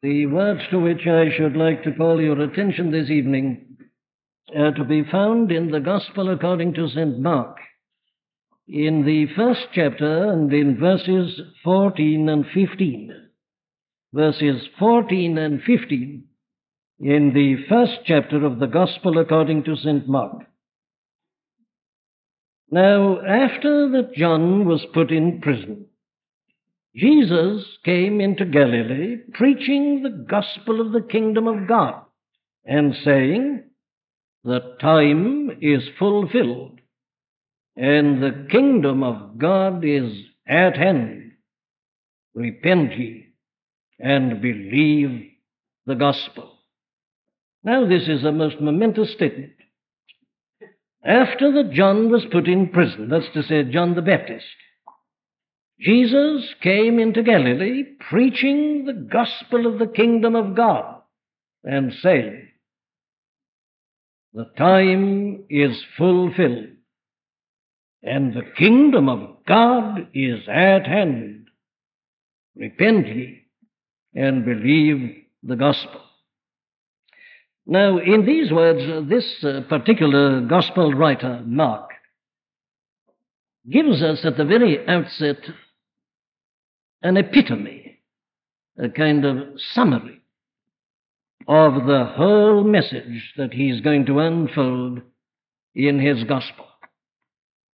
The words to which I should like to call your attention this evening are to be found in the Gospel according to St. Mark, in the first chapter and in verses 14 and 15. Verses 14 and 15 in the first chapter of the Gospel according to St. Mark. Now, after that John was put in prison, Jesus came into Galilee preaching the gospel of the kingdom of God and saying, The time is fulfilled and the kingdom of God is at hand. Repent ye and believe the gospel. Now, this is a most momentous statement. After that John was put in prison, that's to say, John the Baptist, Jesus came into Galilee preaching the gospel of the kingdom of God and saying, The time is fulfilled and the kingdom of God is at hand. Repent ye and believe the gospel. Now, in these words, this uh, particular gospel writer, Mark, gives us at the very outset an epitome, a kind of summary of the whole message that he's going to unfold in his gospel.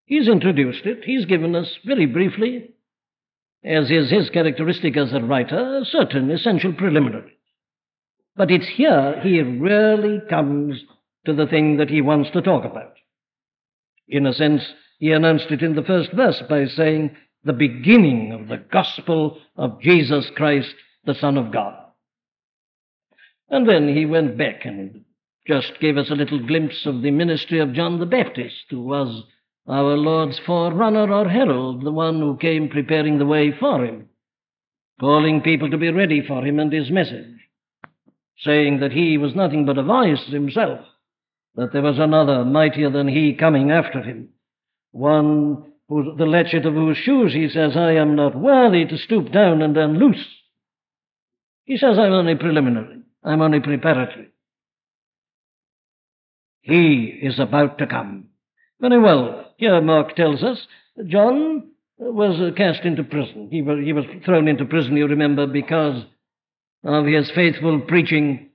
He's introduced it, he's given us very briefly, as is his characteristic as a writer, certain essential preliminaries. But it's here he really comes to the thing that he wants to talk about. In a sense, he announced it in the first verse by saying, the beginning of the gospel of Jesus Christ, the Son of God. And then he went back and just gave us a little glimpse of the ministry of John the Baptist, who was our Lord's forerunner or herald, the one who came preparing the way for him, calling people to be ready for him and his message, saying that he was nothing but a voice himself, that there was another mightier than he coming after him, one the latchet of whose shoes he says, I am not worthy to stoop down and unloose. He says, I'm only preliminary, I'm only preparatory. He is about to come. Very well, here Mark tells us John was cast into prison. He was, he was thrown into prison, you remember, because of his faithful preaching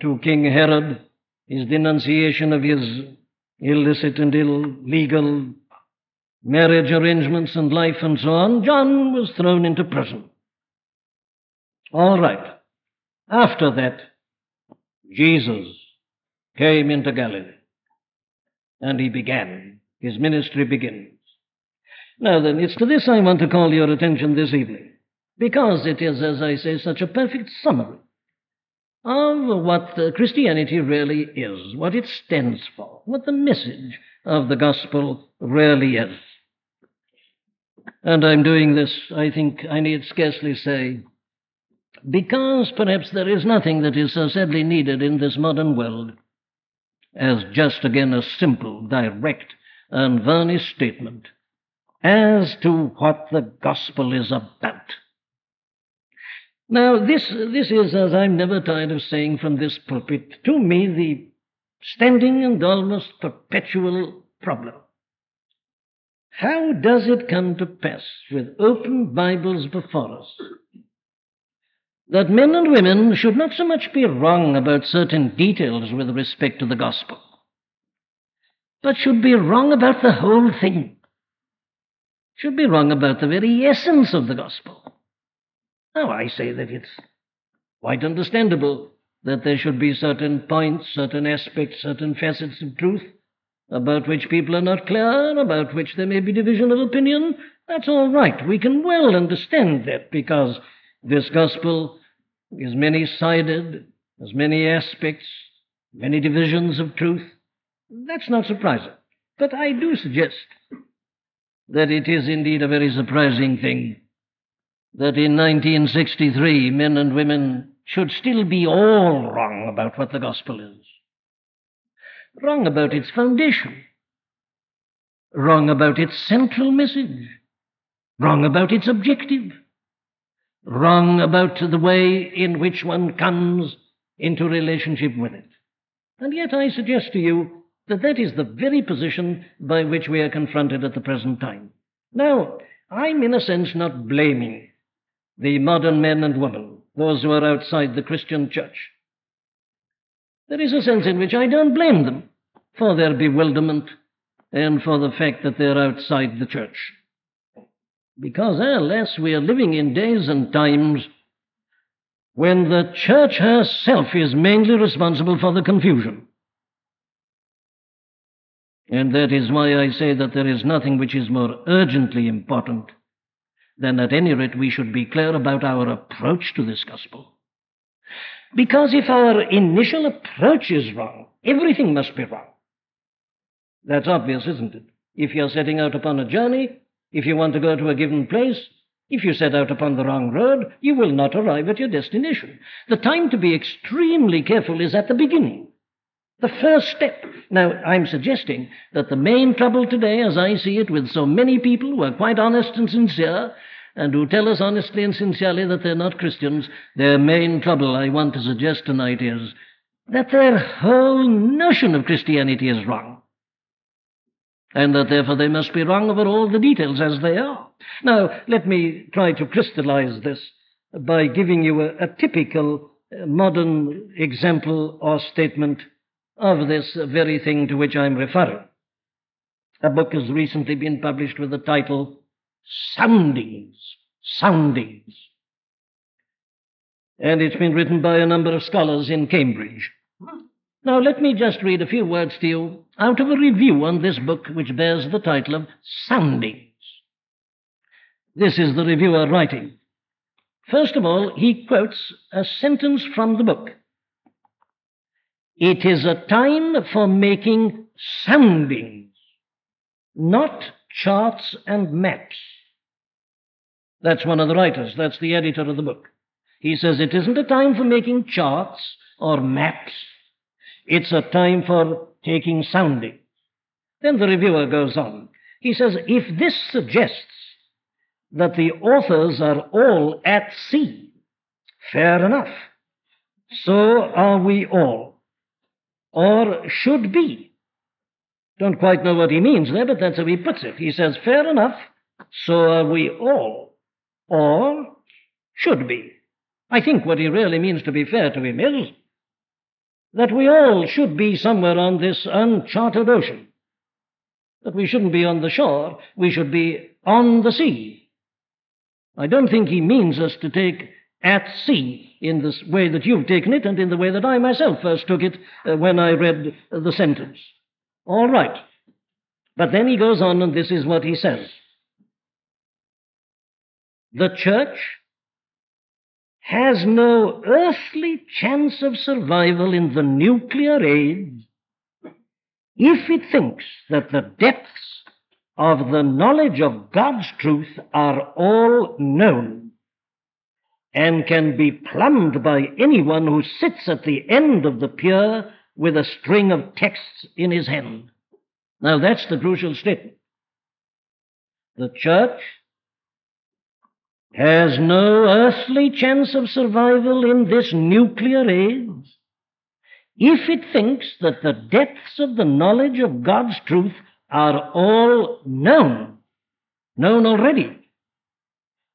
to King Herod, his denunciation of his illicit and illegal marriage arrangements and life and so on, John was thrown into prison. All right. After that, Jesus came into Galilee and he began. His ministry begins. Now then, it's to this I want to call your attention this evening, because it is, as I say, such a perfect summary of what Christianity really is, what it stands for, what the message of the gospel really is. And I'm doing this, I think I need scarcely say, because perhaps there is nothing that is so sadly needed in this modern world as just again a simple, direct, and varnished statement as to what the gospel is about. Now, this, this is, as I'm never tired of saying from this pulpit, to me the standing and almost perpetual problem. How does it come to pass, with open Bibles before us, that men and women should not so much be wrong about certain details with respect to the gospel, but should be wrong about the whole thing, should be wrong about the very essence of the gospel? Now, I say that it's quite understandable that there should be certain points, certain aspects, certain facets of truth about which people are not clear, about which there may be division of opinion, that's all right. We can well understand that because this gospel is many sided, has many aspects, many divisions of truth. That's not surprising. But I do suggest that it is indeed a very surprising thing that in 1963 men and women should still be all wrong about what the gospel is wrong about its foundation, wrong about its central message, wrong about its objective, wrong about the way in which one comes into relationship with it. And yet I suggest to you that that is the very position by which we are confronted at the present time. Now, I'm in a sense not blaming the modern men and women, those who are outside the Christian church. There is a sense in which I don't blame them for their bewilderment and for the fact that they're outside the church. Because, alas, we are living in days and times when the church herself is mainly responsible for the confusion. And that is why I say that there is nothing which is more urgently important than at any rate we should be clear about our approach to this gospel. Because if our initial approach is wrong, everything must be wrong. That's obvious, isn't it? If you're setting out upon a journey, if you want to go to a given place, if you set out upon the wrong road, you will not arrive at your destination. The time to be extremely careful is at the beginning. The first step. Now, I'm suggesting that the main trouble today, as I see it, with so many people who are quite honest and sincere, and who tell us honestly and sincerely that they're not Christians, their main trouble, I want to suggest tonight, is that their whole notion of Christianity is wrong and that therefore they must be wrong about all the details as they are. Now, let me try to crystallize this by giving you a, a typical uh, modern example or statement of this very thing to which I'm referring. A book has recently been published with the title Soundings. Soundings. And it's been written by a number of scholars in Cambridge. Now, let me just read a few words to you out of a review on this book which bears the title of Soundings. This is the reviewer writing. First of all, he quotes a sentence from the book. It is a time for making soundings, not charts and maps. That's one of the writers, that's the editor of the book. He says it isn't a time for making charts or maps it's a time for taking sounding. Then the reviewer goes on. He says, if this suggests that the authors are all at sea, fair enough. So are we all, or should be. Don't quite know what he means there, but that's how he puts it. He says, fair enough, so are we all, or should be. I think what he really means to be fair to him is that we all should be somewhere on this uncharted ocean. That we shouldn't be on the shore, we should be on the sea. I don't think he means us to take at sea in the way that you've taken it and in the way that I myself first took it uh, when I read uh, the sentence. All right. But then he goes on, and this is what he says The church has no earthly chance of survival in the nuclear age if it thinks that the depths of the knowledge of God's truth are all known and can be plumbed by anyone who sits at the end of the pier with a string of texts in his hand. Now that's the crucial statement. The church has no earthly chance of survival in this nuclear age if it thinks that the depths of the knowledge of God's truth are all known, known already,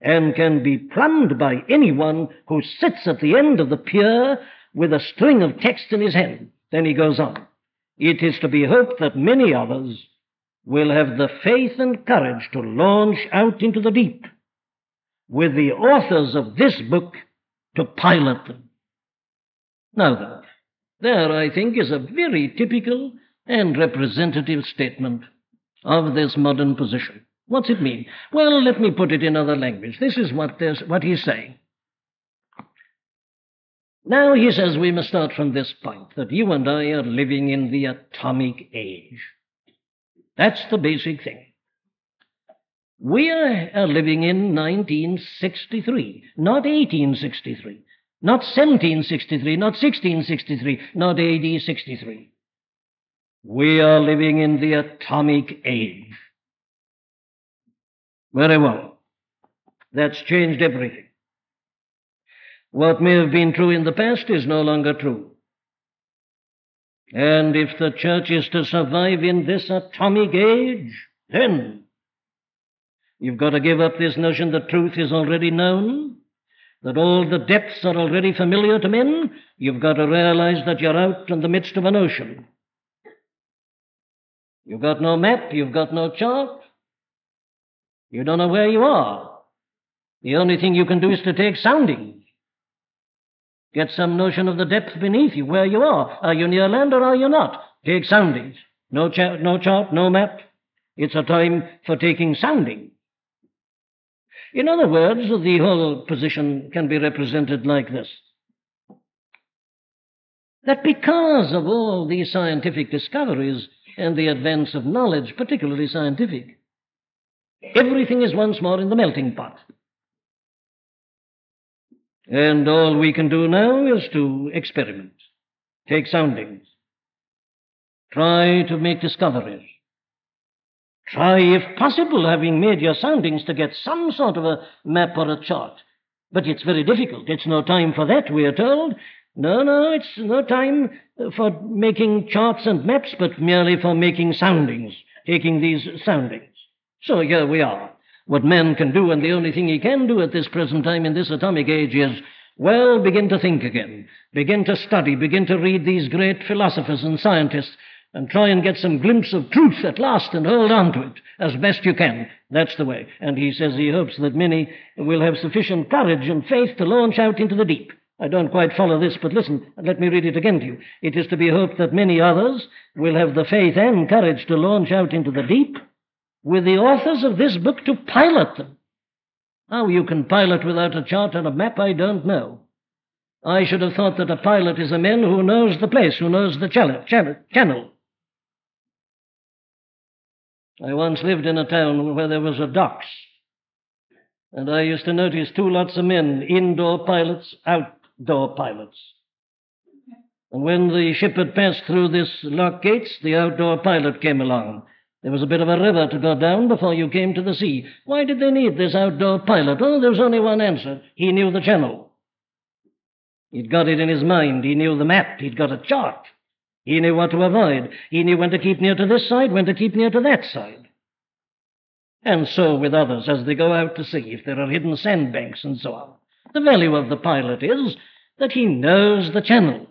and can be plumbed by anyone who sits at the end of the pier with a string of text in his hand. Then he goes on. It is to be hoped that many others will have the faith and courage to launch out into the deep with the authors of this book to pilot them. Now there I think is a very typical and representative statement of this modern position. What's it mean? Well, let me put it in other language. This is what, what he's saying. Now he says we must start from this point that you and I are living in the atomic age. That's the basic thing. We are uh, living in 1963, not 1863, not 1763, not 1663, not AD 63. We are living in the atomic age. Very well. That's changed everything. What may have been true in the past is no longer true. And if the church is to survive in this atomic age, then you've got to give up this notion that truth is already known, that all the depths are already familiar to men. You've got to realize that you're out in the midst of an ocean. You've got no map, you've got no chart, you don't know where you are. The only thing you can do is to take soundings. Get some notion of the depth beneath you, where you are. Are you near land or are you not? Take soundings. No, cha- no chart, no map. It's a time for taking soundings. In other words, the whole position can be represented like this that because of all these scientific discoveries and the advance of knowledge, particularly scientific, everything is once more in the melting pot. And all we can do now is to experiment, take soundings, try to make discoveries. Try, if possible, having made your soundings, to get some sort of a map or a chart. But it's very difficult. It's no time for that, we are told. No, no, it's no time for making charts and maps, but merely for making soundings, taking these soundings. So here we are. What man can do, and the only thing he can do at this present time in this atomic age is, well, begin to think again, begin to study, begin to read these great philosophers and scientists, and try and get some glimpse of truth at last and hold on to it as best you can. That's the way. And he says he hopes that many will have sufficient courage and faith to launch out into the deep. I don't quite follow this, but listen, let me read it again to you. It is to be hoped that many others will have the faith and courage to launch out into the deep with the authors of this book to pilot them. How you can pilot without a chart and a map, I don't know. I should have thought that a pilot is a man who knows the place, who knows the channel. I once lived in a town where there was a docks, and I used to notice two lots of men, indoor pilots, outdoor pilots. And when the ship had passed through this lock gates, the outdoor pilot came along. There was a bit of a river to go down before you came to the sea. Why did they need this outdoor pilot? Oh, there was only one answer. He knew the channel. He'd got it in his mind. He knew the map. He'd got a chart. He knew what to avoid. He knew when to keep near to this side, when to keep near to that side. And so with others as they go out to sea, if there are hidden sandbanks and so on. The value of the pilot is that he knows the channel.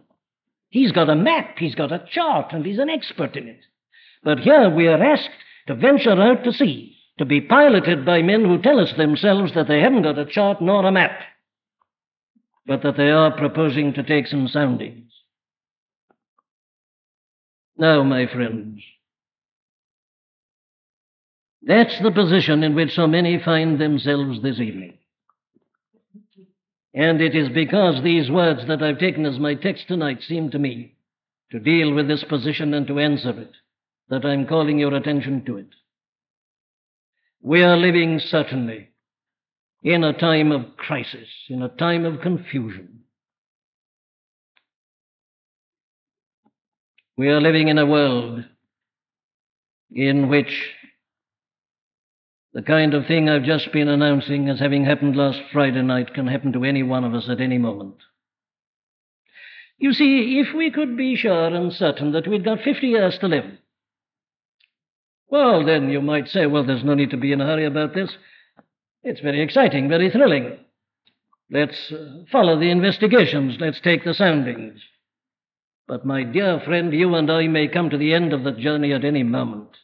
He's got a map, he's got a chart, and he's an expert in it. But here we are asked to venture out to sea, to be piloted by men who tell us themselves that they haven't got a chart nor a map, but that they are proposing to take some soundings. Now, my friends, that's the position in which so many find themselves this evening. And it is because these words that I've taken as my text tonight seem to me to deal with this position and to answer it that I'm calling your attention to it. We are living certainly in a time of crisis, in a time of confusion. We are living in a world in which the kind of thing I've just been announcing as having happened last Friday night can happen to any one of us at any moment. You see, if we could be sure and certain that we'd got 50 years to live, well, then you might say, well, there's no need to be in a hurry about this. It's very exciting, very thrilling. Let's uh, follow the investigations. Let's take the soundings. But, my dear friend, you and I may come to the end of the journey at any moment.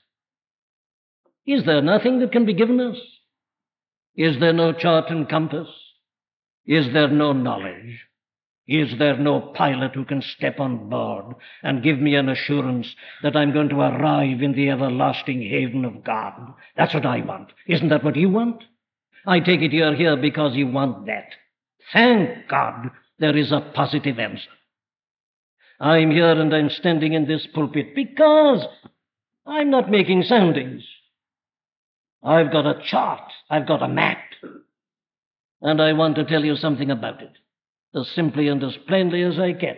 Is there nothing that can be given us? Is there no chart and compass? Is there no knowledge? Is there no pilot who can step on board and give me an assurance that I'm going to arrive in the everlasting haven of God? That's what I want. Isn't that what you want? I take it you're here because you want that. Thank God there is a positive answer. I'm here and I'm standing in this pulpit because I'm not making soundings. I've got a chart, I've got a map, and I want to tell you something about it as simply and as plainly as I can.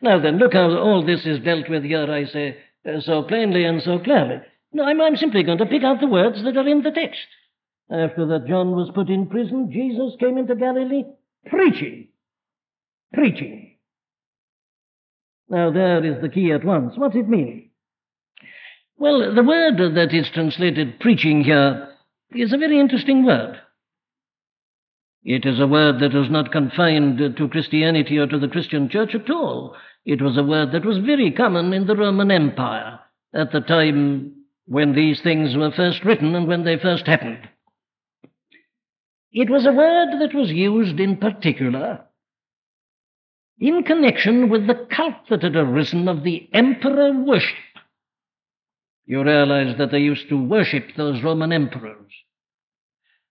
Now then, look how all this is dealt with here, I say, uh, so plainly and so clearly. No, I'm, I'm simply going to pick out the words that are in the text. After that John was put in prison, Jesus came into Galilee preaching preaching. Now, there is the key at once. What's it mean? Well, the word that is translated preaching here is a very interesting word. It is a word that was not confined to Christianity or to the Christian church at all. It was a word that was very common in the Roman Empire at the time when these things were first written and when they first happened. It was a word that was used in particular in connection with the cult that had arisen of the emperor worship. You realize that they used to worship those Roman emperors.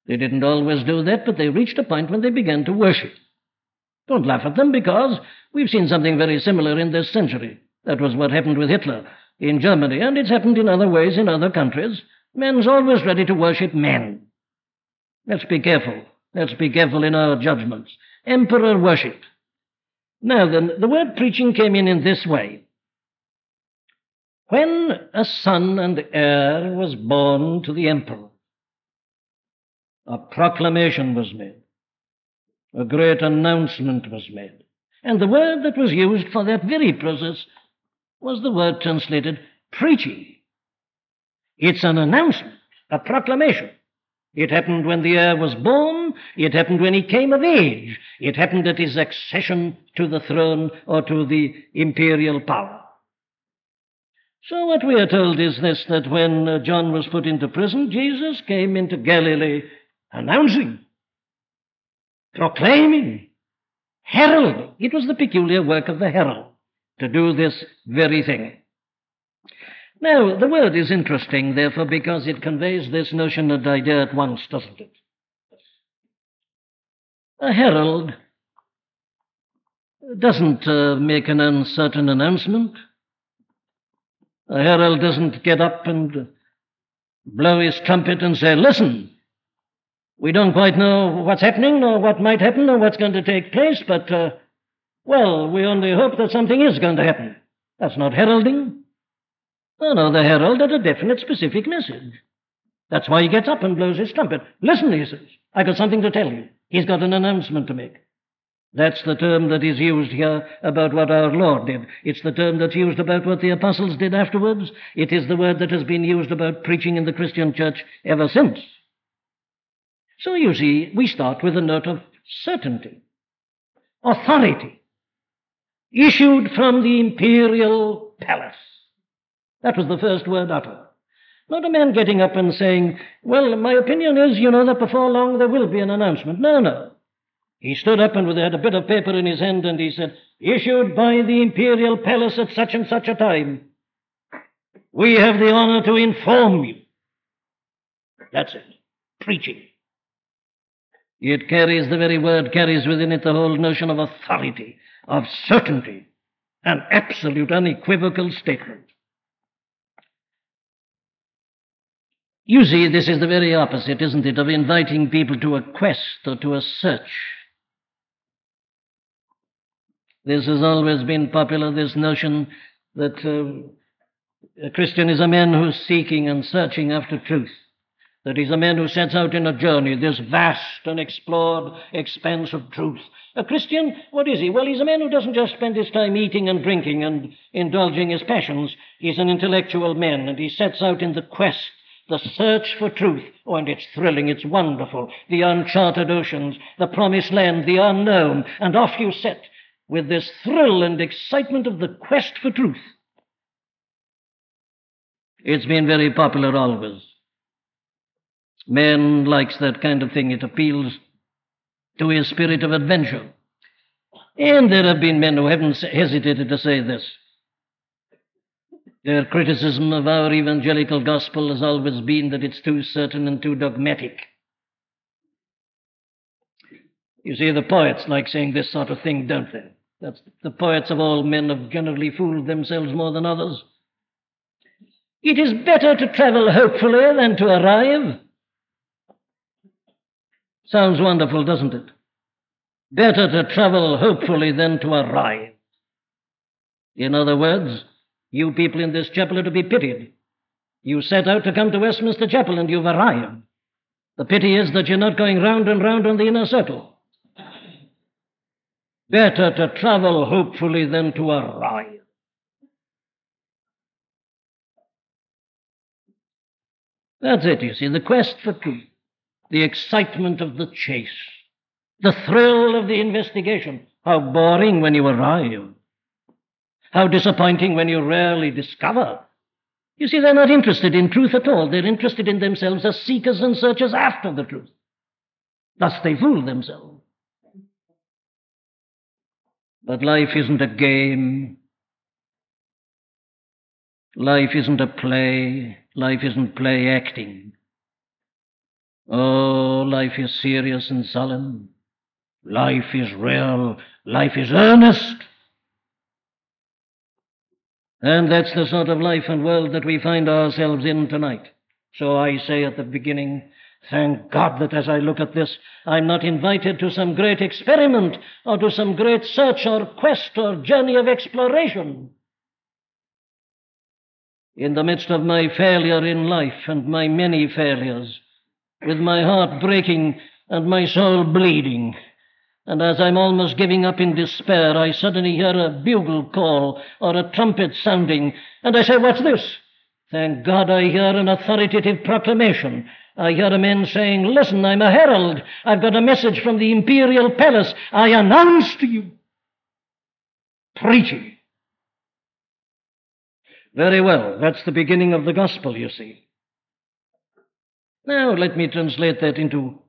They didn't always do that, but they reached a point when they began to worship. Don't laugh at them because we've seen something very similar in this century. That was what happened with Hitler in Germany, and it's happened in other ways in other countries. Men's always ready to worship men. Let's be careful. Let's be careful in our judgments. Emperor worship. Now then, the word preaching came in in this way. When a son and heir was born to the emperor, a proclamation was made. A great announcement was made. And the word that was used for that very process was the word translated preaching. It's an announcement, a proclamation. It happened when the heir was born. It happened when he came of age. It happened at his accession to the throne or to the imperial power. So, what we are told is this that when uh, John was put into prison, Jesus came into Galilee announcing, proclaiming, heralding. It was the peculiar work of the herald to do this very thing. Now, the word is interesting, therefore, because it conveys this notion and idea at once, doesn't it? A herald doesn't uh, make an uncertain announcement. A herald doesn't get up and blow his trumpet and say, Listen, we don't quite know what's happening, or what might happen, or what's going to take place, but, uh, well, we only hope that something is going to happen. That's not heralding. No, the herald had a definite, specific message. That's why he gets up and blows his trumpet. Listen, he says, I've got something to tell you. He's got an announcement to make. That's the term that is used here about what our Lord did. It's the term that's used about what the apostles did afterwards. It is the word that has been used about preaching in the Christian church ever since. So you see, we start with a note of certainty, authority, issued from the imperial palace. That was the first word uttered. Not a man getting up and saying, Well, my opinion is, you know, that before long there will be an announcement. No, no. He stood up and had a bit of paper in his hand and he said, Issued by the imperial palace at such and such a time. We have the honor to inform you. That's it. Preaching. It carries, the very word carries within it the whole notion of authority, of certainty, an absolute, unequivocal statement. You see, this is the very opposite, isn't it, of inviting people to a quest or to a search. This has always been popular, this notion that uh, a Christian is a man who's seeking and searching after truth, that he's a man who sets out in a journey, this vast and explored expanse of truth. A Christian, what is he? Well, he's a man who doesn't just spend his time eating and drinking and indulging his passions. He's an intellectual man, and he sets out in the quest the search for truth. Oh, and it's thrilling, it's wonderful. The uncharted oceans, the promised land, the unknown. And off you set with this thrill and excitement of the quest for truth. It's been very popular always. Man likes that kind of thing. It appeals to his spirit of adventure. And there have been men who haven't hesitated to say this. Their criticism of our evangelical gospel has always been that it's too certain and too dogmatic. You see, the poets like saying this sort of thing, don't they? That's the poets of all men have generally fooled themselves more than others. It is better to travel hopefully than to arrive. Sounds wonderful, doesn't it? Better to travel hopefully than to arrive. In other words, you people in this chapel are to be pitied. You set out to come to Westminster Chapel and you've arrived. The pity is that you're not going round and round on the inner circle. Better to travel hopefully than to arrive. That's it, you see, the quest for truth, the excitement of the chase, the thrill of the investigation. How boring when you arrive. How disappointing when you rarely discover. You see, they're not interested in truth at all. They're interested in themselves as seekers and searchers after the truth. Thus they fool themselves. But life isn't a game. Life isn't a play. Life isn't play acting. Oh, life is serious and solemn. Life is real. Life is earnest. And that's the sort of life and world that we find ourselves in tonight. So I say at the beginning, thank God that as I look at this, I'm not invited to some great experiment or to some great search or quest or journey of exploration. In the midst of my failure in life and my many failures, with my heart breaking and my soul bleeding, and as I'm almost giving up in despair, I suddenly hear a bugle call or a trumpet sounding, and I say, What's this? Thank God I hear an authoritative proclamation. I hear a man saying, Listen, I'm a herald. I've got a message from the imperial palace. I announce to you. Preaching. Very well, that's the beginning of the gospel, you see. Now let me translate that into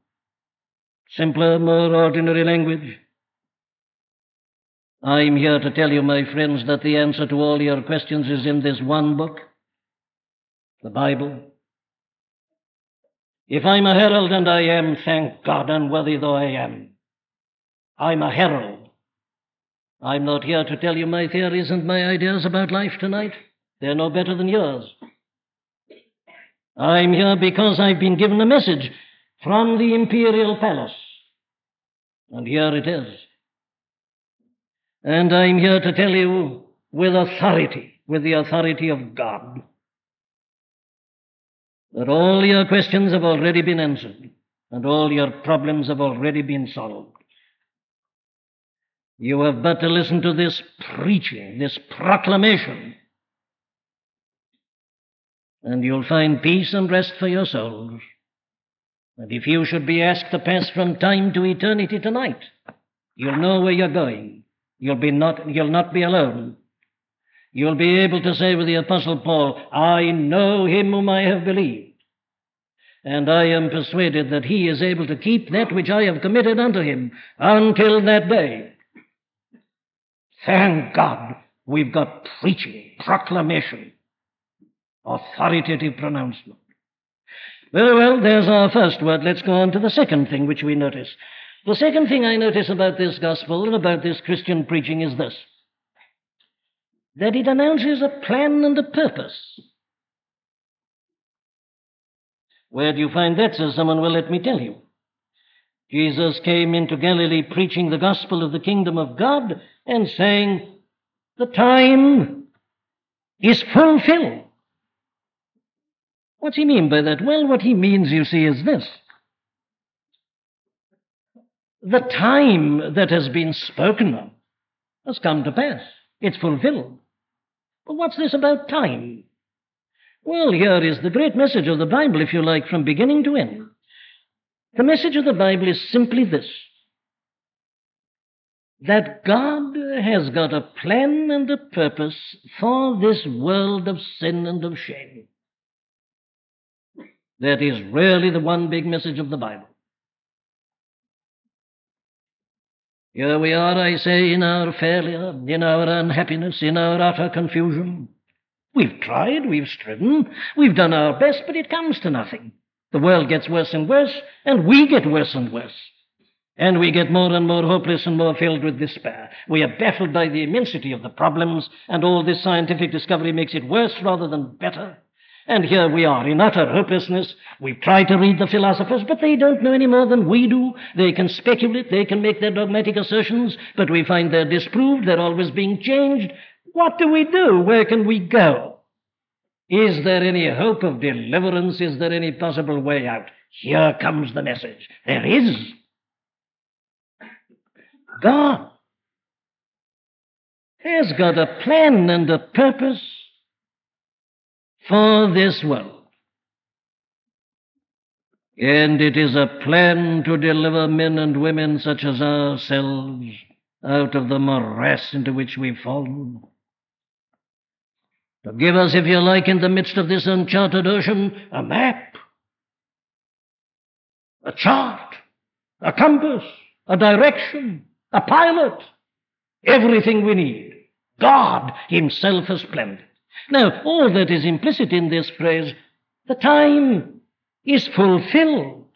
simpler, more ordinary language. I'm here to tell you, my friends, that the answer to all your questions is in this one book, the Bible. If I'm a herald, and I am, thank God, unworthy though I am, I'm a herald. I'm not here to tell you my theories and my ideas about life tonight. They're no better than yours. I'm here because I've been given a message from the imperial palace. And here it is. And I'm here to tell you with authority, with the authority of God, that all your questions have already been answered and all your problems have already been solved. You have but to listen to this preaching, this proclamation, and you'll find peace and rest for your souls. And if you should be asked to pass from time to eternity tonight, you'll know where you're going. You'll, be not, you'll not be alone. You'll be able to say with the Apostle Paul, I know him whom I have believed, and I am persuaded that he is able to keep that which I have committed unto him until that day. Thank God we've got preaching, proclamation, authoritative pronouncement. Very well, there's our first word. Let's go on to the second thing which we notice. The second thing I notice about this gospel and about this Christian preaching is this that it announces a plan and a purpose. Where do you find that, says someone? Well, let me tell you. Jesus came into Galilee preaching the gospel of the kingdom of God and saying, The time is fulfilled. What's he mean by that? Well, what he means, you see, is this. The time that has been spoken of has come to pass. It's fulfilled. But what's this about time? Well, here is the great message of the Bible, if you like, from beginning to end. The message of the Bible is simply this that God has got a plan and a purpose for this world of sin and of shame. That is really the one big message of the Bible. Here we are, I say, in our failure, in our unhappiness, in our utter confusion. We've tried, we've striven, we've done our best, but it comes to nothing. The world gets worse and worse, and we get worse and worse. And we get more and more hopeless and more filled with despair. We are baffled by the immensity of the problems, and all this scientific discovery makes it worse rather than better. And here we are in utter hopelessness. We've tried to read the philosophers, but they don't know any more than we do. They can speculate, they can make their dogmatic assertions, but we find they're disproved, they're always being changed. What do we do? Where can we go? Is there any hope of deliverance? Is there any possible way out? Here comes the message. There is. God has got a plan and a purpose for this world. And it is a plan to deliver men and women such as ourselves out of the morass into which we've fallen. To give us, if you like, in the midst of this uncharted ocean, a map, a chart, a compass, a direction, a pilot, everything we need. God Himself has planned it. Now, all that is implicit in this phrase, the time is fulfilled.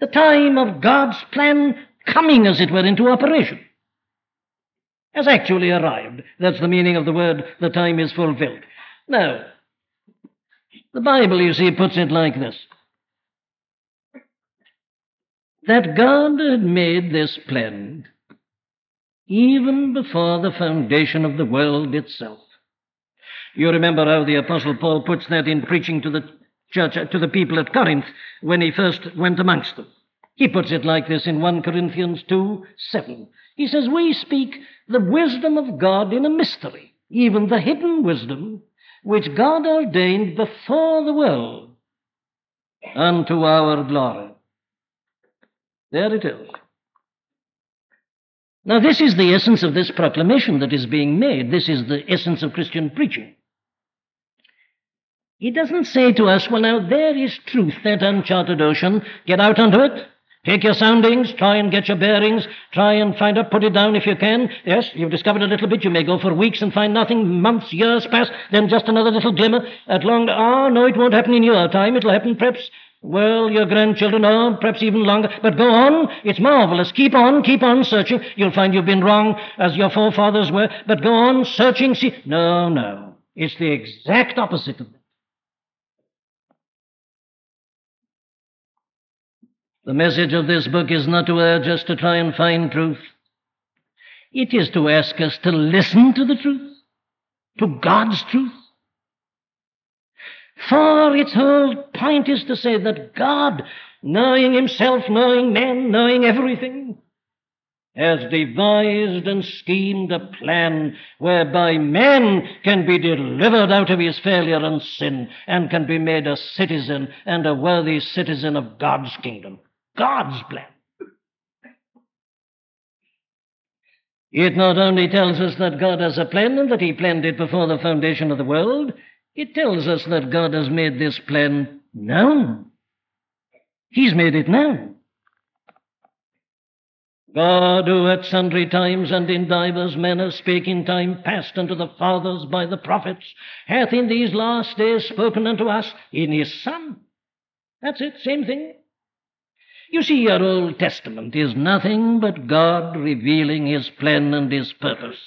The time of God's plan coming, as it were, into operation has actually arrived. That's the meaning of the word, the time is fulfilled. Now, the Bible, you see, puts it like this that God had made this plan even before the foundation of the world itself. You remember how the Apostle Paul puts that in preaching to the church, to the people at Corinth, when he first went amongst them. He puts it like this in 1 Corinthians 2 7. He says, We speak the wisdom of God in a mystery, even the hidden wisdom which God ordained before the world unto our glory. There it is. Now, this is the essence of this proclamation that is being made. This is the essence of Christian preaching. He doesn't say to us, well, now there is truth, that uncharted ocean. Get out onto it. Take your soundings, try and get your bearings, try and find out, put it down if you can. Yes, you've discovered a little bit. You may go for weeks and find nothing, months, years pass, then just another little glimmer. At long, ah, no, it won't happen in your time. It'll happen perhaps well, your grandchildren, are, perhaps even longer. But go on. It's marvelous. Keep on, keep on searching. You'll find you've been wrong as your forefathers were. But go on searching. See. No, no. It's the exact opposite of that. The message of this book is not to urge us to try and find truth. It is to ask us to listen to the truth, to God's truth. For its whole point is to say that God, knowing Himself, knowing men, knowing everything, has devised and schemed a plan whereby man can be delivered out of his failure and sin and can be made a citizen and a worthy citizen of God's kingdom. God's plan. It not only tells us that God has a plan and that He planned it before the foundation of the world, it tells us that God has made this plan known. He's made it known. God, who at sundry times and in divers manners spake in time past unto the fathers by the prophets, hath in these last days spoken unto us in His Son. That's it, same thing. You see, your Old Testament is nothing but God revealing His plan and His purpose.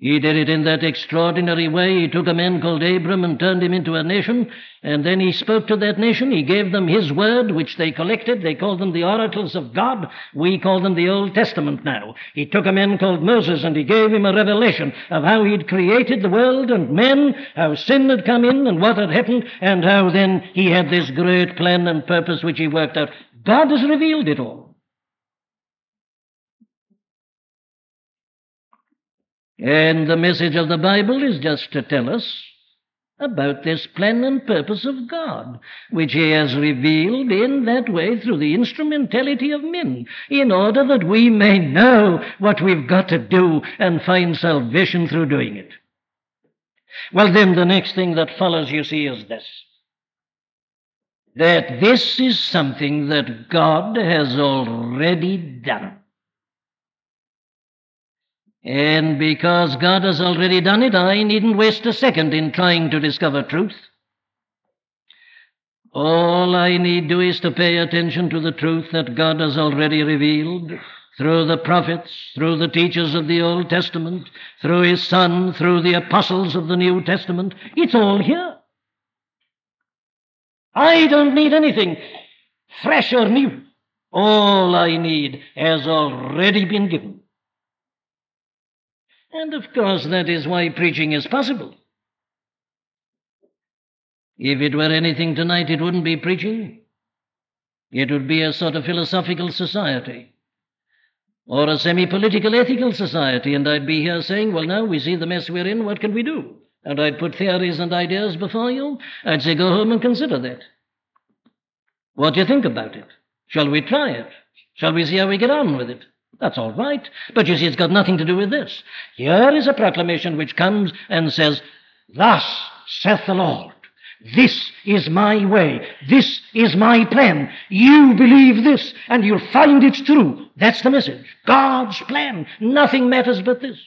He did it in that extraordinary way. He took a man called Abram and turned him into a nation, and then he spoke to that nation. He gave them his word, which they collected. They called them the oracles of God. We call them the Old Testament now. He took a man called Moses and he gave him a revelation of how he'd created the world and men, how sin had come in and what had happened, and how then he had this great plan and purpose which he worked out. God has revealed it all. And the message of the Bible is just to tell us about this plan and purpose of God, which He has revealed in that way through the instrumentality of men, in order that we may know what we've got to do and find salvation through doing it. Well, then, the next thing that follows, you see, is this that this is something that God has already done. And because God has already done it, I needn't waste a second in trying to discover truth. All I need do is to pay attention to the truth that God has already revealed through the prophets, through the teachers of the Old Testament, through His Son, through the apostles of the New Testament. It's all here. I don't need anything fresh or new. All I need has already been given. And of course, that is why preaching is possible. If it were anything tonight, it wouldn't be preaching. It would be a sort of philosophical society. or a semi political ethical society, and I'd be here saying, well, now we see the mess we're in, what can we do? And I'd put theories and ideas before you. I'd say, go home and consider that. What do you think about it? Shall we try it? Shall we see how we get on with it? That's all right. But you see, it's got nothing to do with this. Here is a proclamation which comes and says, Thus saith the Lord. This is my way. This is my plan. You believe this, and you'll find it's true. That's the message. God's plan. Nothing matters but this.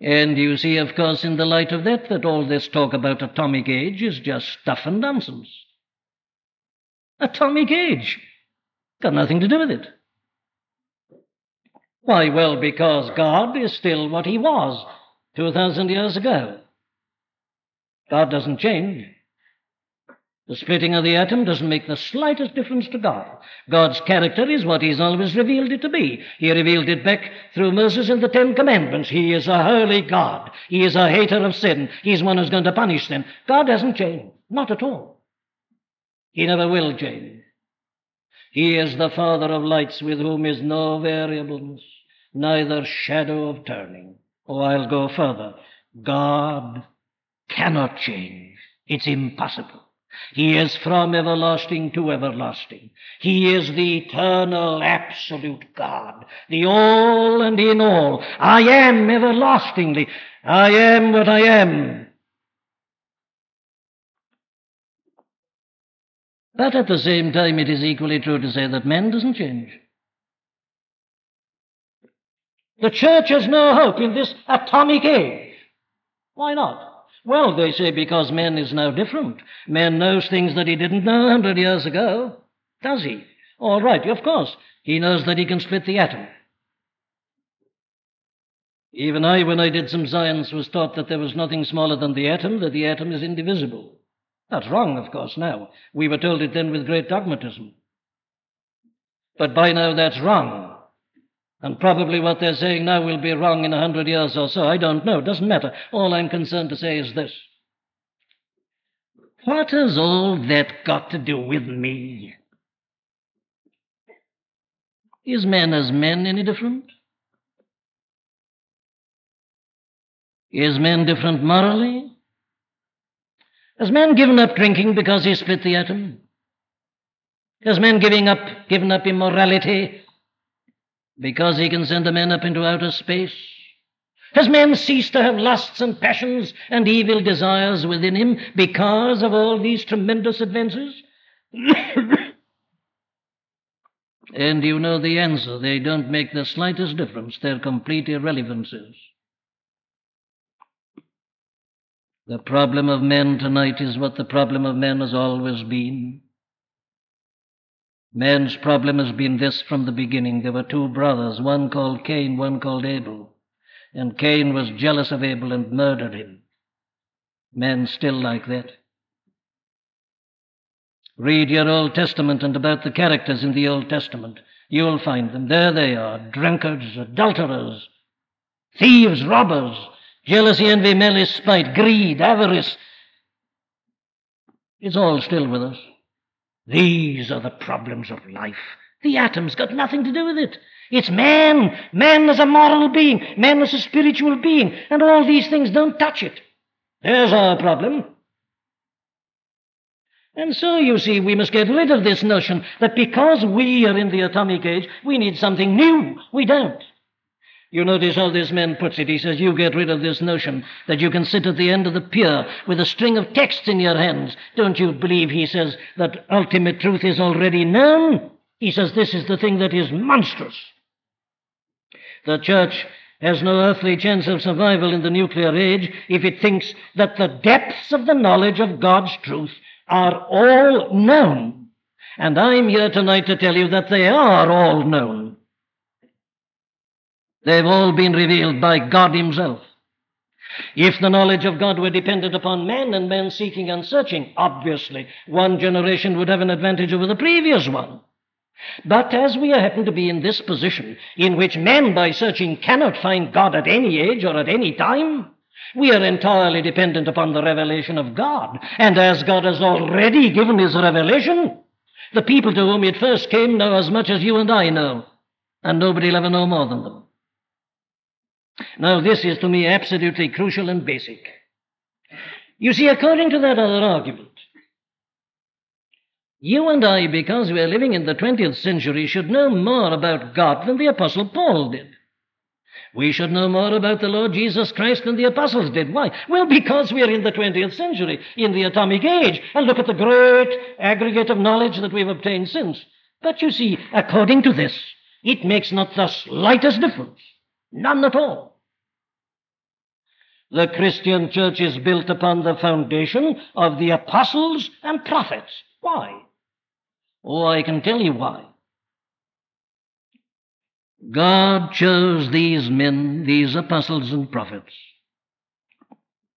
And you see, of course, in the light of that, that all this talk about atomic age is just stuff and nonsense. Atomic age. Got nothing to do with it. Why, well, because God is still what He was 2,000 years ago. God doesn't change. The splitting of the atom doesn't make the slightest difference to God. God's character is what He's always revealed it to be. He revealed it back through Moses in the Ten Commandments. He is a holy God. He is a hater of sin. He's one who's going to punish sin. God hasn't changed. Not at all. He never will change. He is the Father of lights with whom is no variableness, neither shadow of turning. Oh, I'll go further. God cannot change. It's impossible. He is from everlasting to everlasting. He is the eternal, absolute God, the all and in all. I am everlastingly. I am what I am. But at the same time, it is equally true to say that man doesn't change. The church has no hope in this atomic age. Why not? Well, they say because man is now different. Man knows things that he didn't know a hundred years ago. Does he? All right, of course. He knows that he can split the atom. Even I, when I did some science, was taught that there was nothing smaller than the atom, that the atom is indivisible. That's wrong, of course, now. We were told it then with great dogmatism. But by now that's wrong. And probably what they're saying now will be wrong in a hundred years or so. I don't know. It doesn't matter. All I'm concerned to say is this. What has all that got to do with me? Is man as men any different? Is man different morally? Has man given up drinking because he split the atom? Has man giving up, given up immorality because he can send the man up into outer space? Has man ceased to have lusts and passions and evil desires within him because of all these tremendous advances? and you know the answer. They don't make the slightest difference. They're complete irrelevances. The problem of men tonight is what the problem of men has always been. Man's problem has been this from the beginning. There were two brothers, one called Cain, one called Abel. And Cain was jealous of Abel and murdered him. Man's still like that. Read your Old Testament and about the characters in the Old Testament. You'll find them. There they are drunkards, adulterers, thieves, robbers, jealousy, envy, malice, spite, greed, avarice. It's all still with us. These are the problems of life. The atom's got nothing to do with it. It's man. Man as a moral being. Man as a spiritual being. And all these things don't touch it. There's our problem. And so, you see, we must get rid of this notion that because we are in the atomic age, we need something new. We don't. You notice how this man puts it. He says, You get rid of this notion that you can sit at the end of the pier with a string of texts in your hands. Don't you believe, he says, that ultimate truth is already known? He says, This is the thing that is monstrous. The church has no earthly chance of survival in the nuclear age if it thinks that the depths of the knowledge of God's truth are all known. And I'm here tonight to tell you that they are all known. They've all been revealed by God Himself. If the knowledge of God were dependent upon man and man seeking and searching, obviously one generation would have an advantage over the previous one. But as we happen to be in this position, in which man by searching cannot find God at any age or at any time, We are entirely dependent upon the revelation of God. And as God has already given his revelation, the people to whom it first came know as much as you and I know, and nobody will ever know more than them. Now, this is to me absolutely crucial and basic. You see, according to that other argument, you and I, because we are living in the 20th century, should know more about God than the Apostle Paul did. We should know more about the Lord Jesus Christ than the apostles did. Why? Well, because we are in the 20th century, in the atomic age, and look at the great aggregate of knowledge that we've obtained since. But you see, according to this, it makes not the slightest difference. None at all. The Christian church is built upon the foundation of the apostles and prophets. Why? Oh, I can tell you why. God chose these men, these apostles and prophets,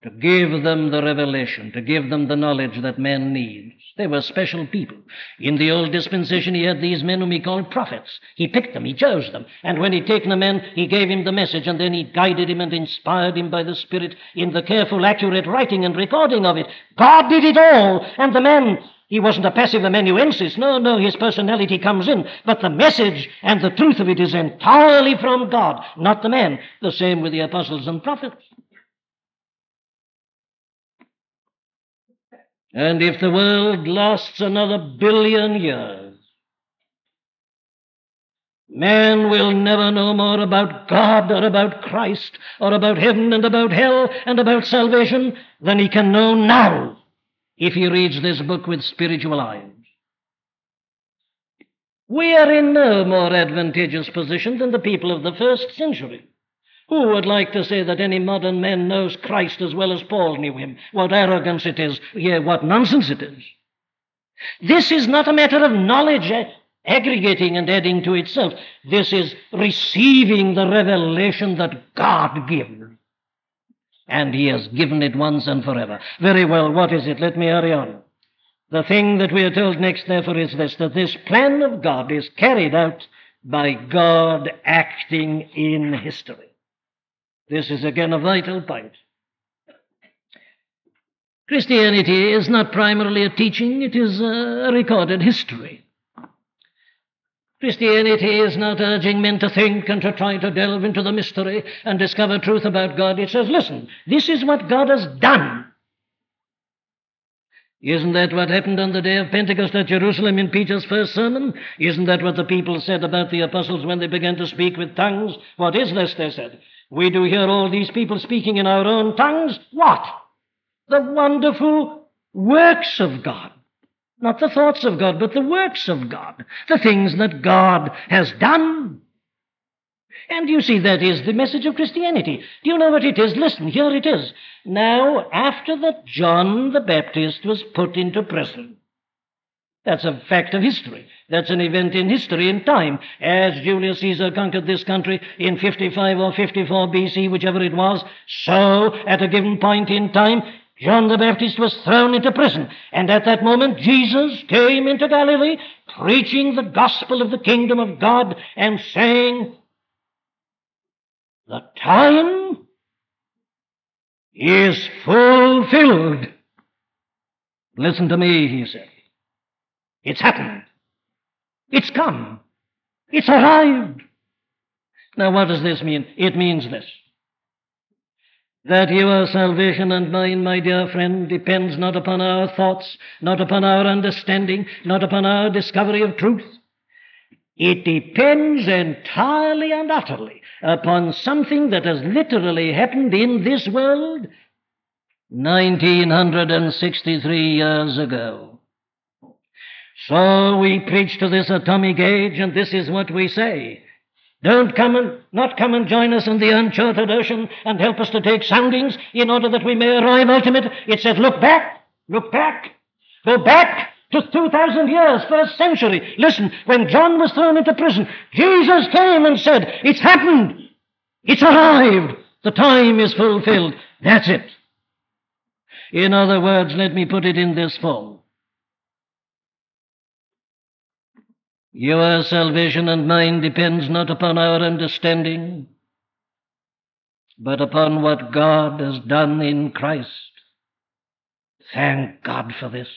to give them the revelation, to give them the knowledge that man needs. They were special people. In the old dispensation, he had these men whom he called prophets. He picked them, he chose them. And when he'd taken a man, he gave him the message, and then he guided him and inspired him by the Spirit in the careful, accurate writing and recording of it. God did it all, and the man he wasn't a passive amanuensis. No, no, his personality comes in. But the message and the truth of it is entirely from God, not the man. The same with the apostles and prophets. And if the world lasts another billion years, man will never know more about God or about Christ or about heaven and about hell and about salvation than he can know now if he reads this book with spiritual eyes. We are in no more advantageous position than the people of the first century. Who would like to say that any modern man knows Christ as well as Paul knew him? What arrogance it is, yeah, what nonsense it is. This is not a matter of knowledge aggregating and adding to itself. This is receiving the revelation that God gives and he has given it once and forever. Very well, what is it? Let me hurry on. The thing that we are told next, therefore, is this that this plan of God is carried out by God acting in history. This is again a vital point. Christianity is not primarily a teaching, it is a recorded history. Christianity is not urging men to think and to try to delve into the mystery and discover truth about God. It says, listen, this is what God has done. Isn't that what happened on the day of Pentecost at Jerusalem in Peter's first sermon? Isn't that what the people said about the apostles when they began to speak with tongues? What is this, they said? We do hear all these people speaking in our own tongues. What? The wonderful works of God. Not the thoughts of God, but the works of God, the things that God has done. And you see, that is the message of Christianity. Do you know what it is? Listen, here it is. Now, after that John the Baptist was put into prison, that's a fact of history. That's an event in history in time. As Julius Caesar conquered this country in 55 or 54 BC, whichever it was, so at a given point in time, John the Baptist was thrown into prison, and at that moment Jesus came into Galilee, preaching the gospel of the kingdom of God and saying, The time is fulfilled. Listen to me, he said. It's happened. It's come. It's arrived. Now, what does this mean? It means this that your salvation and mine, my dear friend, depends not upon our thoughts, not upon our understanding, not upon our discovery of truth. It depends entirely and utterly upon something that has literally happened in this world 1963 years ago. So we preach to this atomic age, and this is what we say. Don't come and not come and join us in the uncharted ocean and help us to take soundings in order that we may arrive ultimate. It says, look back, look back, go back to 2,000 years, first century. Listen, when John was thrown into prison, Jesus came and said, It's happened. It's arrived. The time is fulfilled. That's it. In other words, let me put it in this form. Your salvation and mine depends not upon our understanding, but upon what God has done in Christ. Thank God for this.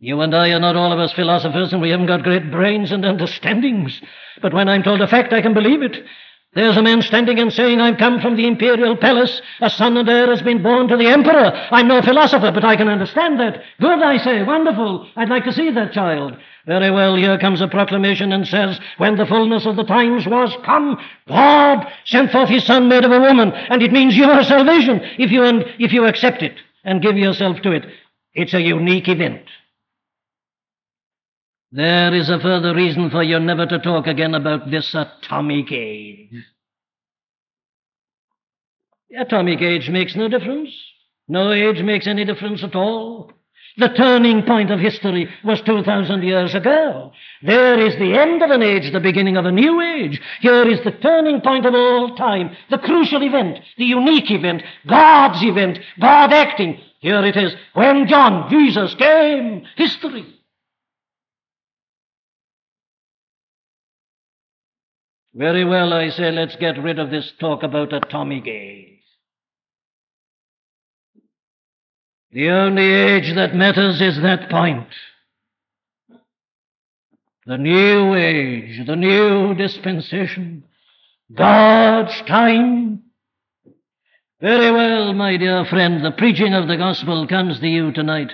You and I are not all of us philosophers, and we haven't got great brains and understandings. But when I'm told a fact, I can believe it. There's a man standing and saying, I've come from the imperial palace. A son and heir has been born to the emperor. I'm no philosopher, but I can understand that. Good, I say. Wonderful. I'd like to see that child. Very well, here comes a proclamation and says, When the fullness of the times was come, God sent forth his son made of a woman, and it means your salvation if you, if you accept it and give yourself to it. It's a unique event. There is a further reason for you never to talk again about this atomic age. The atomic age makes no difference. No age makes any difference at all. The turning point of history was 2,000 years ago. There is the end of an age, the beginning of a new age. Here is the turning point of all time, the crucial event, the unique event, God's event, God acting. Here it is. When John, Jesus came, history. Very well, I say, let's get rid of this talk about atomic age. The only age that matters is that point. The new age, the new dispensation, God's time. Very well, my dear friend, the preaching of the gospel comes to you tonight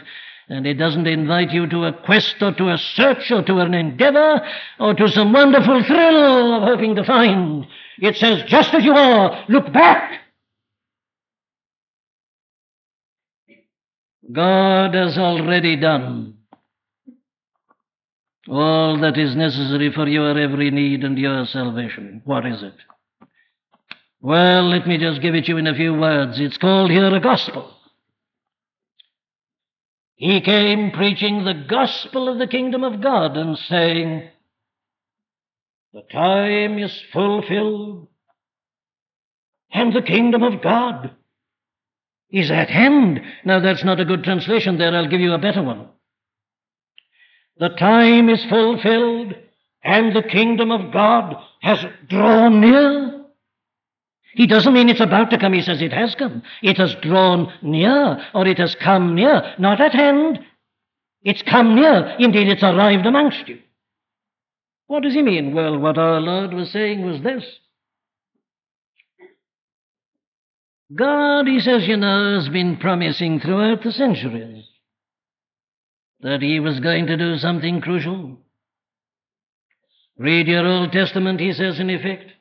and it doesn't invite you to a quest or to a search or to an endeavor or to some wonderful thrill of hoping to find. It says, just as you are, look back. God has already done all that is necessary for your every need and your salvation. What is it? Well, let me just give it you in a few words. It's called here a gospel. He came preaching the gospel of the kingdom of God and saying, The time is fulfilled, and the kingdom of God is at hand. Now, that's not a good translation there. I'll give you a better one. The time is fulfilled, and the kingdom of God has drawn near. He doesn't mean it's about to come, he says it has come. It has drawn near, or it has come near, not at hand. It's come near. Indeed, it's arrived amongst you. What does he mean? Well, what our Lord was saying was this. God, he says, you know, has been promising throughout the centuries that he was going to do something crucial. Read your Old Testament, he says, in effect.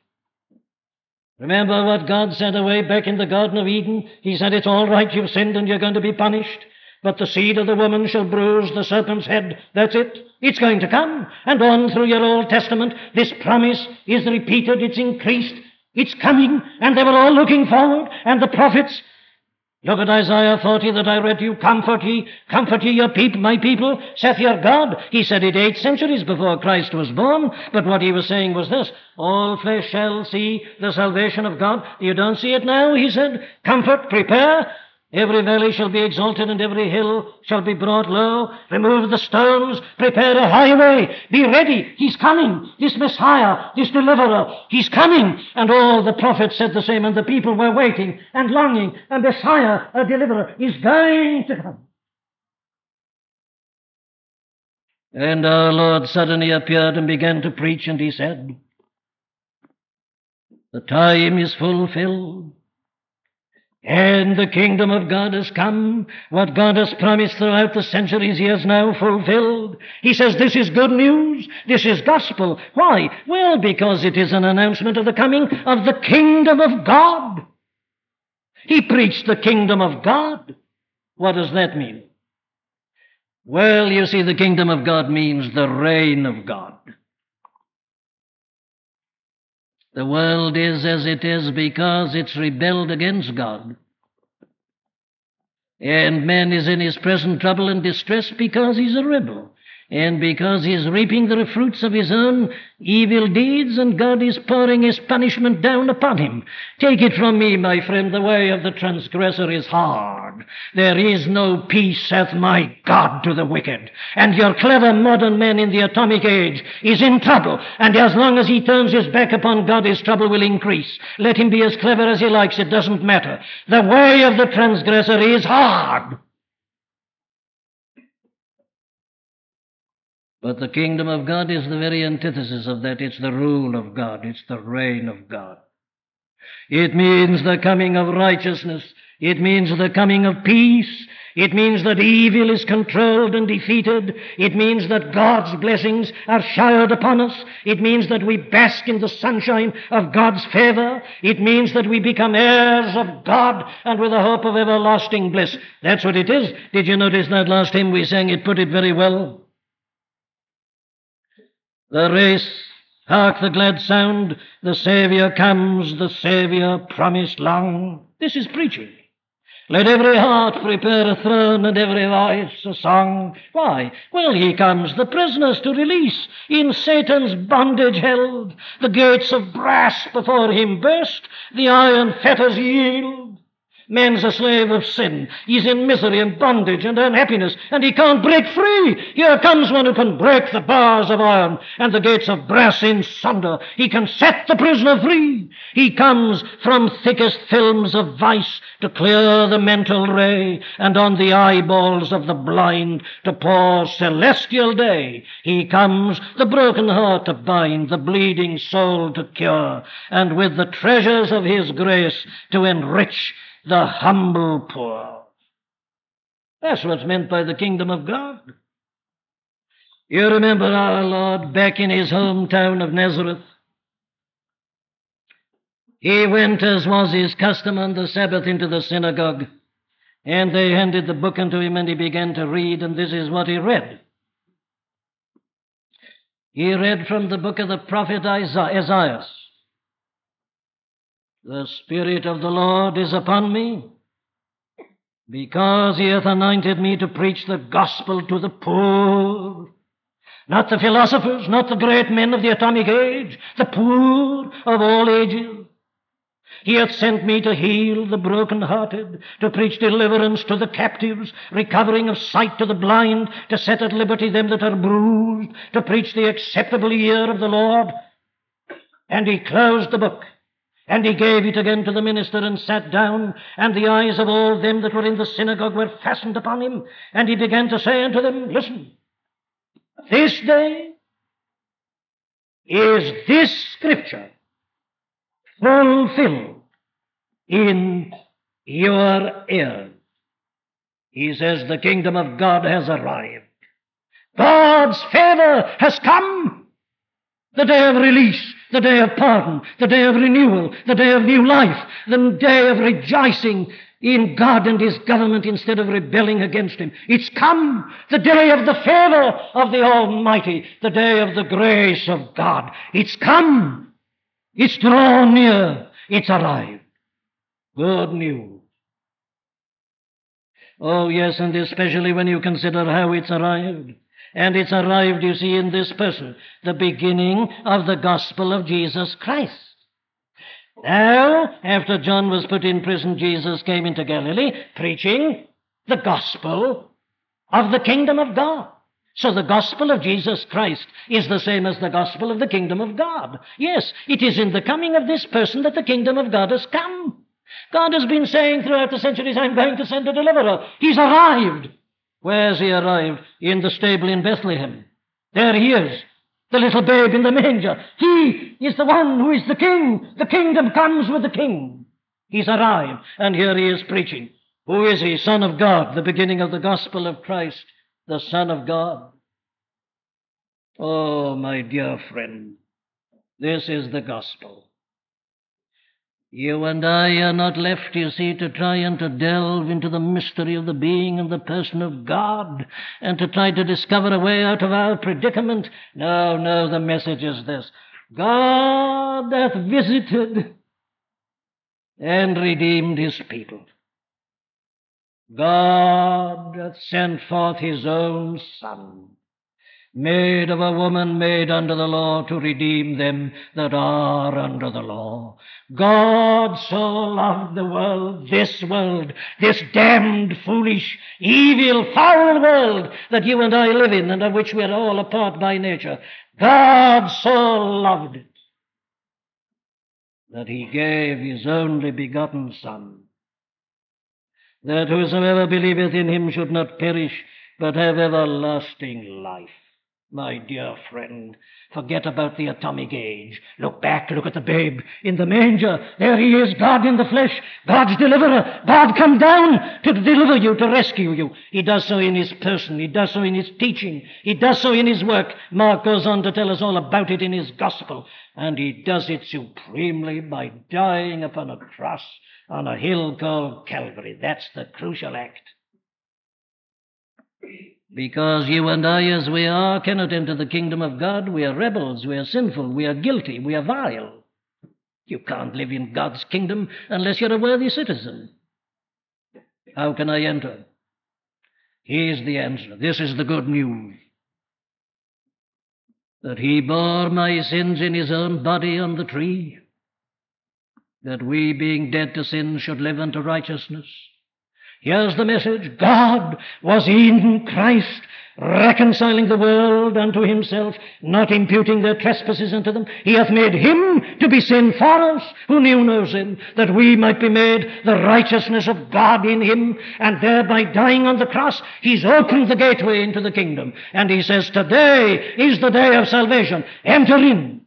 Remember what God said away back in the Garden of Eden? He said, It's all right, you've sinned and you're going to be punished, but the seed of the woman shall bruise the serpent's head. That's it. It's going to come. And on through your Old Testament, this promise is repeated, it's increased, it's coming, and they were all looking forward, and the prophets Look at Isaiah 40 that I read to you. Comfort ye, comfort ye your people, my people, saith your God. He said it eight centuries before Christ was born, but what he was saying was this, all flesh shall see the salvation of God. You don't see it now, he said. Comfort, prepare, Every valley shall be exalted, and every hill shall be brought low. Remove the stones, prepare a highway. Be ready. He's coming. This Messiah, this deliverer, he's coming. And all the prophets said the same, and the people were waiting and longing. A Messiah, a deliverer, is going to come. And our Lord suddenly appeared and began to preach, and he said, The time is fulfilled and the kingdom of God has come. What God has promised throughout the centuries, He has now fulfilled. He says this is good news. This is gospel. Why? Well, because it is an announcement of the coming of the kingdom of God. He preached the kingdom of God. What does that mean? Well, you see, the kingdom of God means the reign of God. The world is as it is because it's rebelled against God. And man is in his present trouble and distress because he's a rebel. And because he is reaping the fruits of his own evil deeds, and God is pouring his punishment down upon him. Take it from me, my friend, the way of the transgressor is hard. There is no peace, saith my God, to the wicked. And your clever modern man in the atomic age is in trouble, and as long as he turns his back upon God, his trouble will increase. Let him be as clever as he likes, it doesn't matter. The way of the transgressor is hard. But the kingdom of God is the very antithesis of that. It's the rule of God, it's the reign of God. It means the coming of righteousness, it means the coming of peace, it means that evil is controlled and defeated. It means that God's blessings are showered upon us. It means that we bask in the sunshine of God's favor. It means that we become heirs of God and with a hope of everlasting bliss. That's what it is. Did you notice that last hymn we sang? It put it very well. The race, hark the glad sound, the Saviour comes, the Saviour promised long. This is preaching. Let every heart prepare a throne and every voice a song. Why? Well, he comes the prisoners to release, in Satan's bondage held. The gates of brass before him burst, the iron fetters yield. Man's a slave of sin. He's in misery and bondage and unhappiness, and he can't break free. Here comes one who can break the bars of iron and the gates of brass in sunder. He can set the prisoner free. He comes from thickest films of vice to clear the mental ray, and on the eyeballs of the blind to pour celestial day. He comes the broken heart to bind, the bleeding soul to cure, and with the treasures of his grace to enrich the humble poor. That's what's meant by the kingdom of God. You remember our Lord back in his hometown of Nazareth? He went, as was his custom on the Sabbath, into the synagogue, and they handed the book unto him, and he began to read, and this is what he read. He read from the book of the prophet Isaiah. The Spirit of the Lord is upon me, because he hath anointed me to preach the gospel to the poor. Not the philosophers, not the great men of the atomic age, the poor of all ages. He hath sent me to heal the broken-hearted, to preach deliverance to the captives, recovering of sight to the blind, to set at liberty them that are bruised, to preach the acceptable year of the Lord. And he closed the book and he gave it again to the minister and sat down, and the eyes of all them that were in the synagogue were fastened upon him. And he began to say unto them, Listen, this day is this scripture fulfilled in your ears. He says, The kingdom of God has arrived. God's favor has come. The day of release the day of pardon, the day of renewal, the day of new life, the day of rejoicing in God and His government instead of rebelling against Him. It's come, the day of the favor of the Almighty, the day of the grace of God. It's come. It's drawn near. It's arrived. Good news. Oh, yes, and especially when you consider how it's arrived. And it's arrived, you see, in this person, the beginning of the gospel of Jesus Christ. Now, after John was put in prison, Jesus came into Galilee preaching the gospel of the kingdom of God. So the gospel of Jesus Christ is the same as the gospel of the kingdom of God. Yes, it is in the coming of this person that the kingdom of God has come. God has been saying throughout the centuries, I'm going to send a deliverer. He's arrived. Where's he arrived? In the stable in Bethlehem. There he is, the little babe in the manger. He is the one who is the king. The kingdom comes with the king. He's arrived, and here he is preaching. Who is he? Son of God, the beginning of the gospel of Christ, the Son of God. Oh, my dear friend, this is the gospel. You and I are not left, you see, to try and to delve into the mystery of the being and the person of God and to try to discover a way out of our predicament. No, no, the message is this God hath visited and redeemed his people. God hath sent forth his own Son. Made of a woman made under the law to redeem them that are under the law. God so loved the world, this world, this damned, foolish, evil, foul world that you and I live in and of which we are all a part by nature. God so loved it that he gave his only begotten Son, that whosoever believeth in him should not perish, but have everlasting life. My dear friend, forget about the atomic age. Look back, look at the babe in the manger. There he is, God in the flesh, God's deliverer. God come down to deliver you, to rescue you. He does so in his person, he does so in his teaching, he does so in his work. Mark goes on to tell us all about it in his gospel. And he does it supremely by dying upon a cross on a hill called Calvary. That's the crucial act. Because you and I, as we are, cannot enter the kingdom of God. We are rebels, we are sinful, we are guilty, we are vile. You can't live in God's kingdom unless you're a worthy citizen. How can I enter? Here's the answer. This is the good news. That he bore my sins in his own body on the tree, that we, being dead to sin, should live unto righteousness. Here's the message God was in Christ, reconciling the world unto himself, not imputing their trespasses unto them. He hath made him to be sin for us, who knew no sin, that we might be made the righteousness of God in him, and thereby dying on the cross, he's opened the gateway into the kingdom. And he says, Today is the day of salvation. Enter in.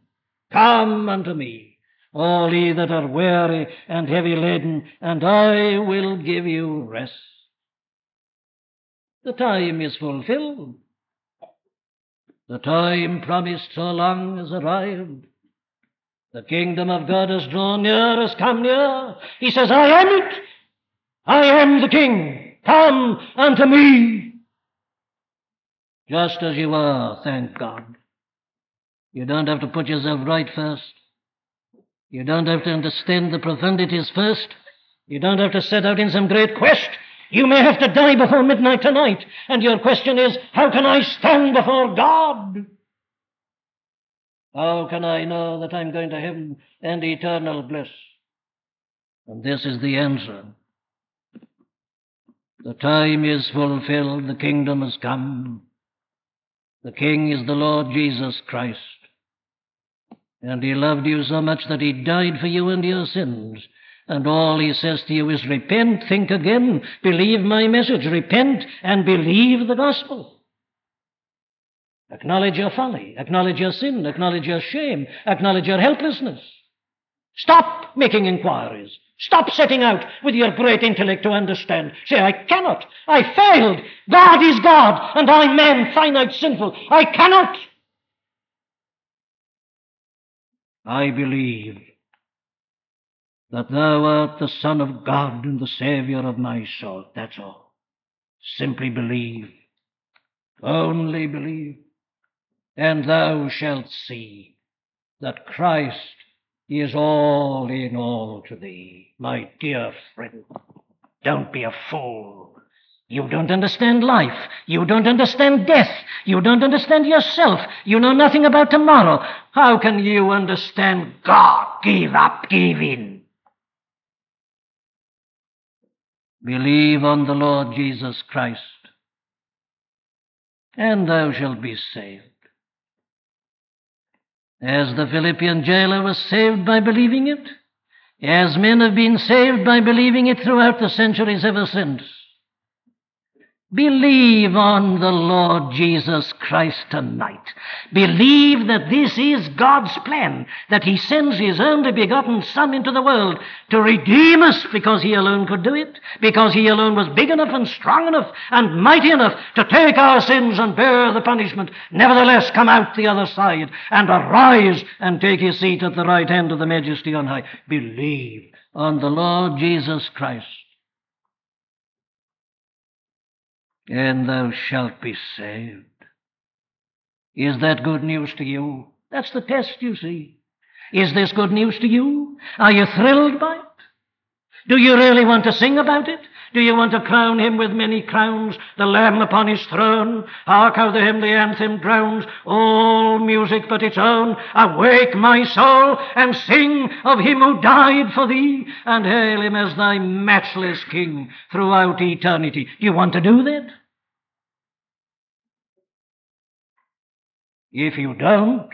Come unto me all ye that are weary and heavy laden, and I will give you rest. The time is fulfilled. The time promised so long has arrived. The kingdom of God has drawn near, has come near. He says, I am it. I am the king. Come unto me. Just as you are, thank God. You don't have to put yourself right first. You don't have to understand the profundities first. You don't have to set out in some great quest. You may have to die before midnight tonight. And your question is, how can I stand before God? How can I know that I'm going to heaven and eternal bliss? And this is the answer. The time is fulfilled, the kingdom has come. The King is the Lord Jesus Christ. And he loved you so much that he died for you and your sins. And all he says to you is repent, think again, believe my message, repent and believe the gospel. Acknowledge your folly, acknowledge your sin, acknowledge your shame, acknowledge your helplessness. Stop making inquiries. Stop setting out with your great intellect to understand. Say, I cannot. I failed. God is God, and I'm man, finite, sinful. I cannot. I believe that thou art the Son of God and the Saviour of my soul. That's all. Simply believe. Only believe. And thou shalt see that Christ is all in all to thee. My dear friend, don't be a fool. You don't understand life. You don't understand death. You don't understand yourself. You know nothing about tomorrow. How can you understand God? Give up, give in. Believe on the Lord Jesus Christ, and thou shalt be saved. As the Philippian jailer was saved by believing it, as men have been saved by believing it throughout the centuries ever since. Believe on the Lord Jesus Christ tonight. Believe that this is God's plan, that He sends His only begotten Son into the world to redeem us because He alone could do it, because He alone was big enough and strong enough and mighty enough to take our sins and bear the punishment, nevertheless come out the other side and arise and take His seat at the right hand of the Majesty on high. Believe on the Lord Jesus Christ. And thou shalt be saved. Is that good news to you? That's the test, you see. Is this good news to you? Are you thrilled by it? Do you really want to sing about it? Do you want to crown him with many crowns, the Lamb upon his throne? Hark how the hymn, the anthem drowns all music but its own. Awake, my soul, and sing of him who died for thee, and hail him as thy matchless King throughout eternity. Do you want to do that? If you don't,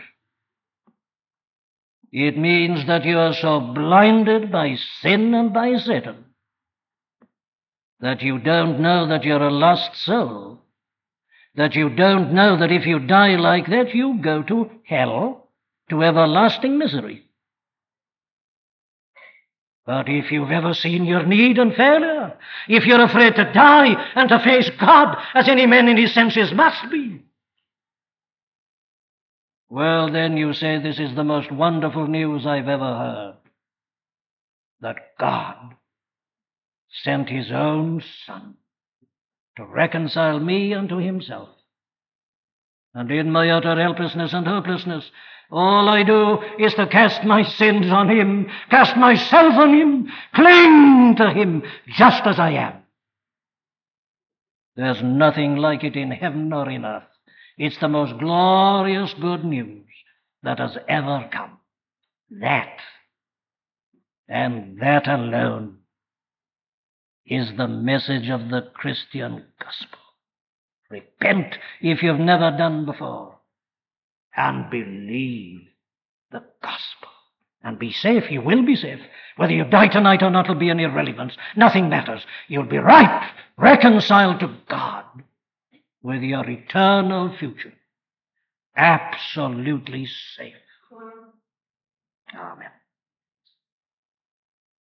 it means that you are so blinded by sin and by Satan that you don't know that you're a lost soul, that you don't know that if you die like that, you go to hell, to everlasting misery. But if you've ever seen your need and failure, if you're afraid to die and to face God as any man in his senses must be, well, then you say this is the most wonderful news I've ever heard. That God sent his own Son to reconcile me unto himself. And in my utter helplessness and hopelessness, all I do is to cast my sins on him, cast myself on him, cling to him just as I am. There's nothing like it in heaven or in earth. It's the most glorious good news that has ever come. That, and that alone, is the message of the Christian gospel. Repent if you've never done before, and believe the gospel. And be safe. You will be safe. Whether you die tonight or not will be an irrelevance. Nothing matters. You'll be right, reconciled to God with your eternal future. Absolutely safe. Amen.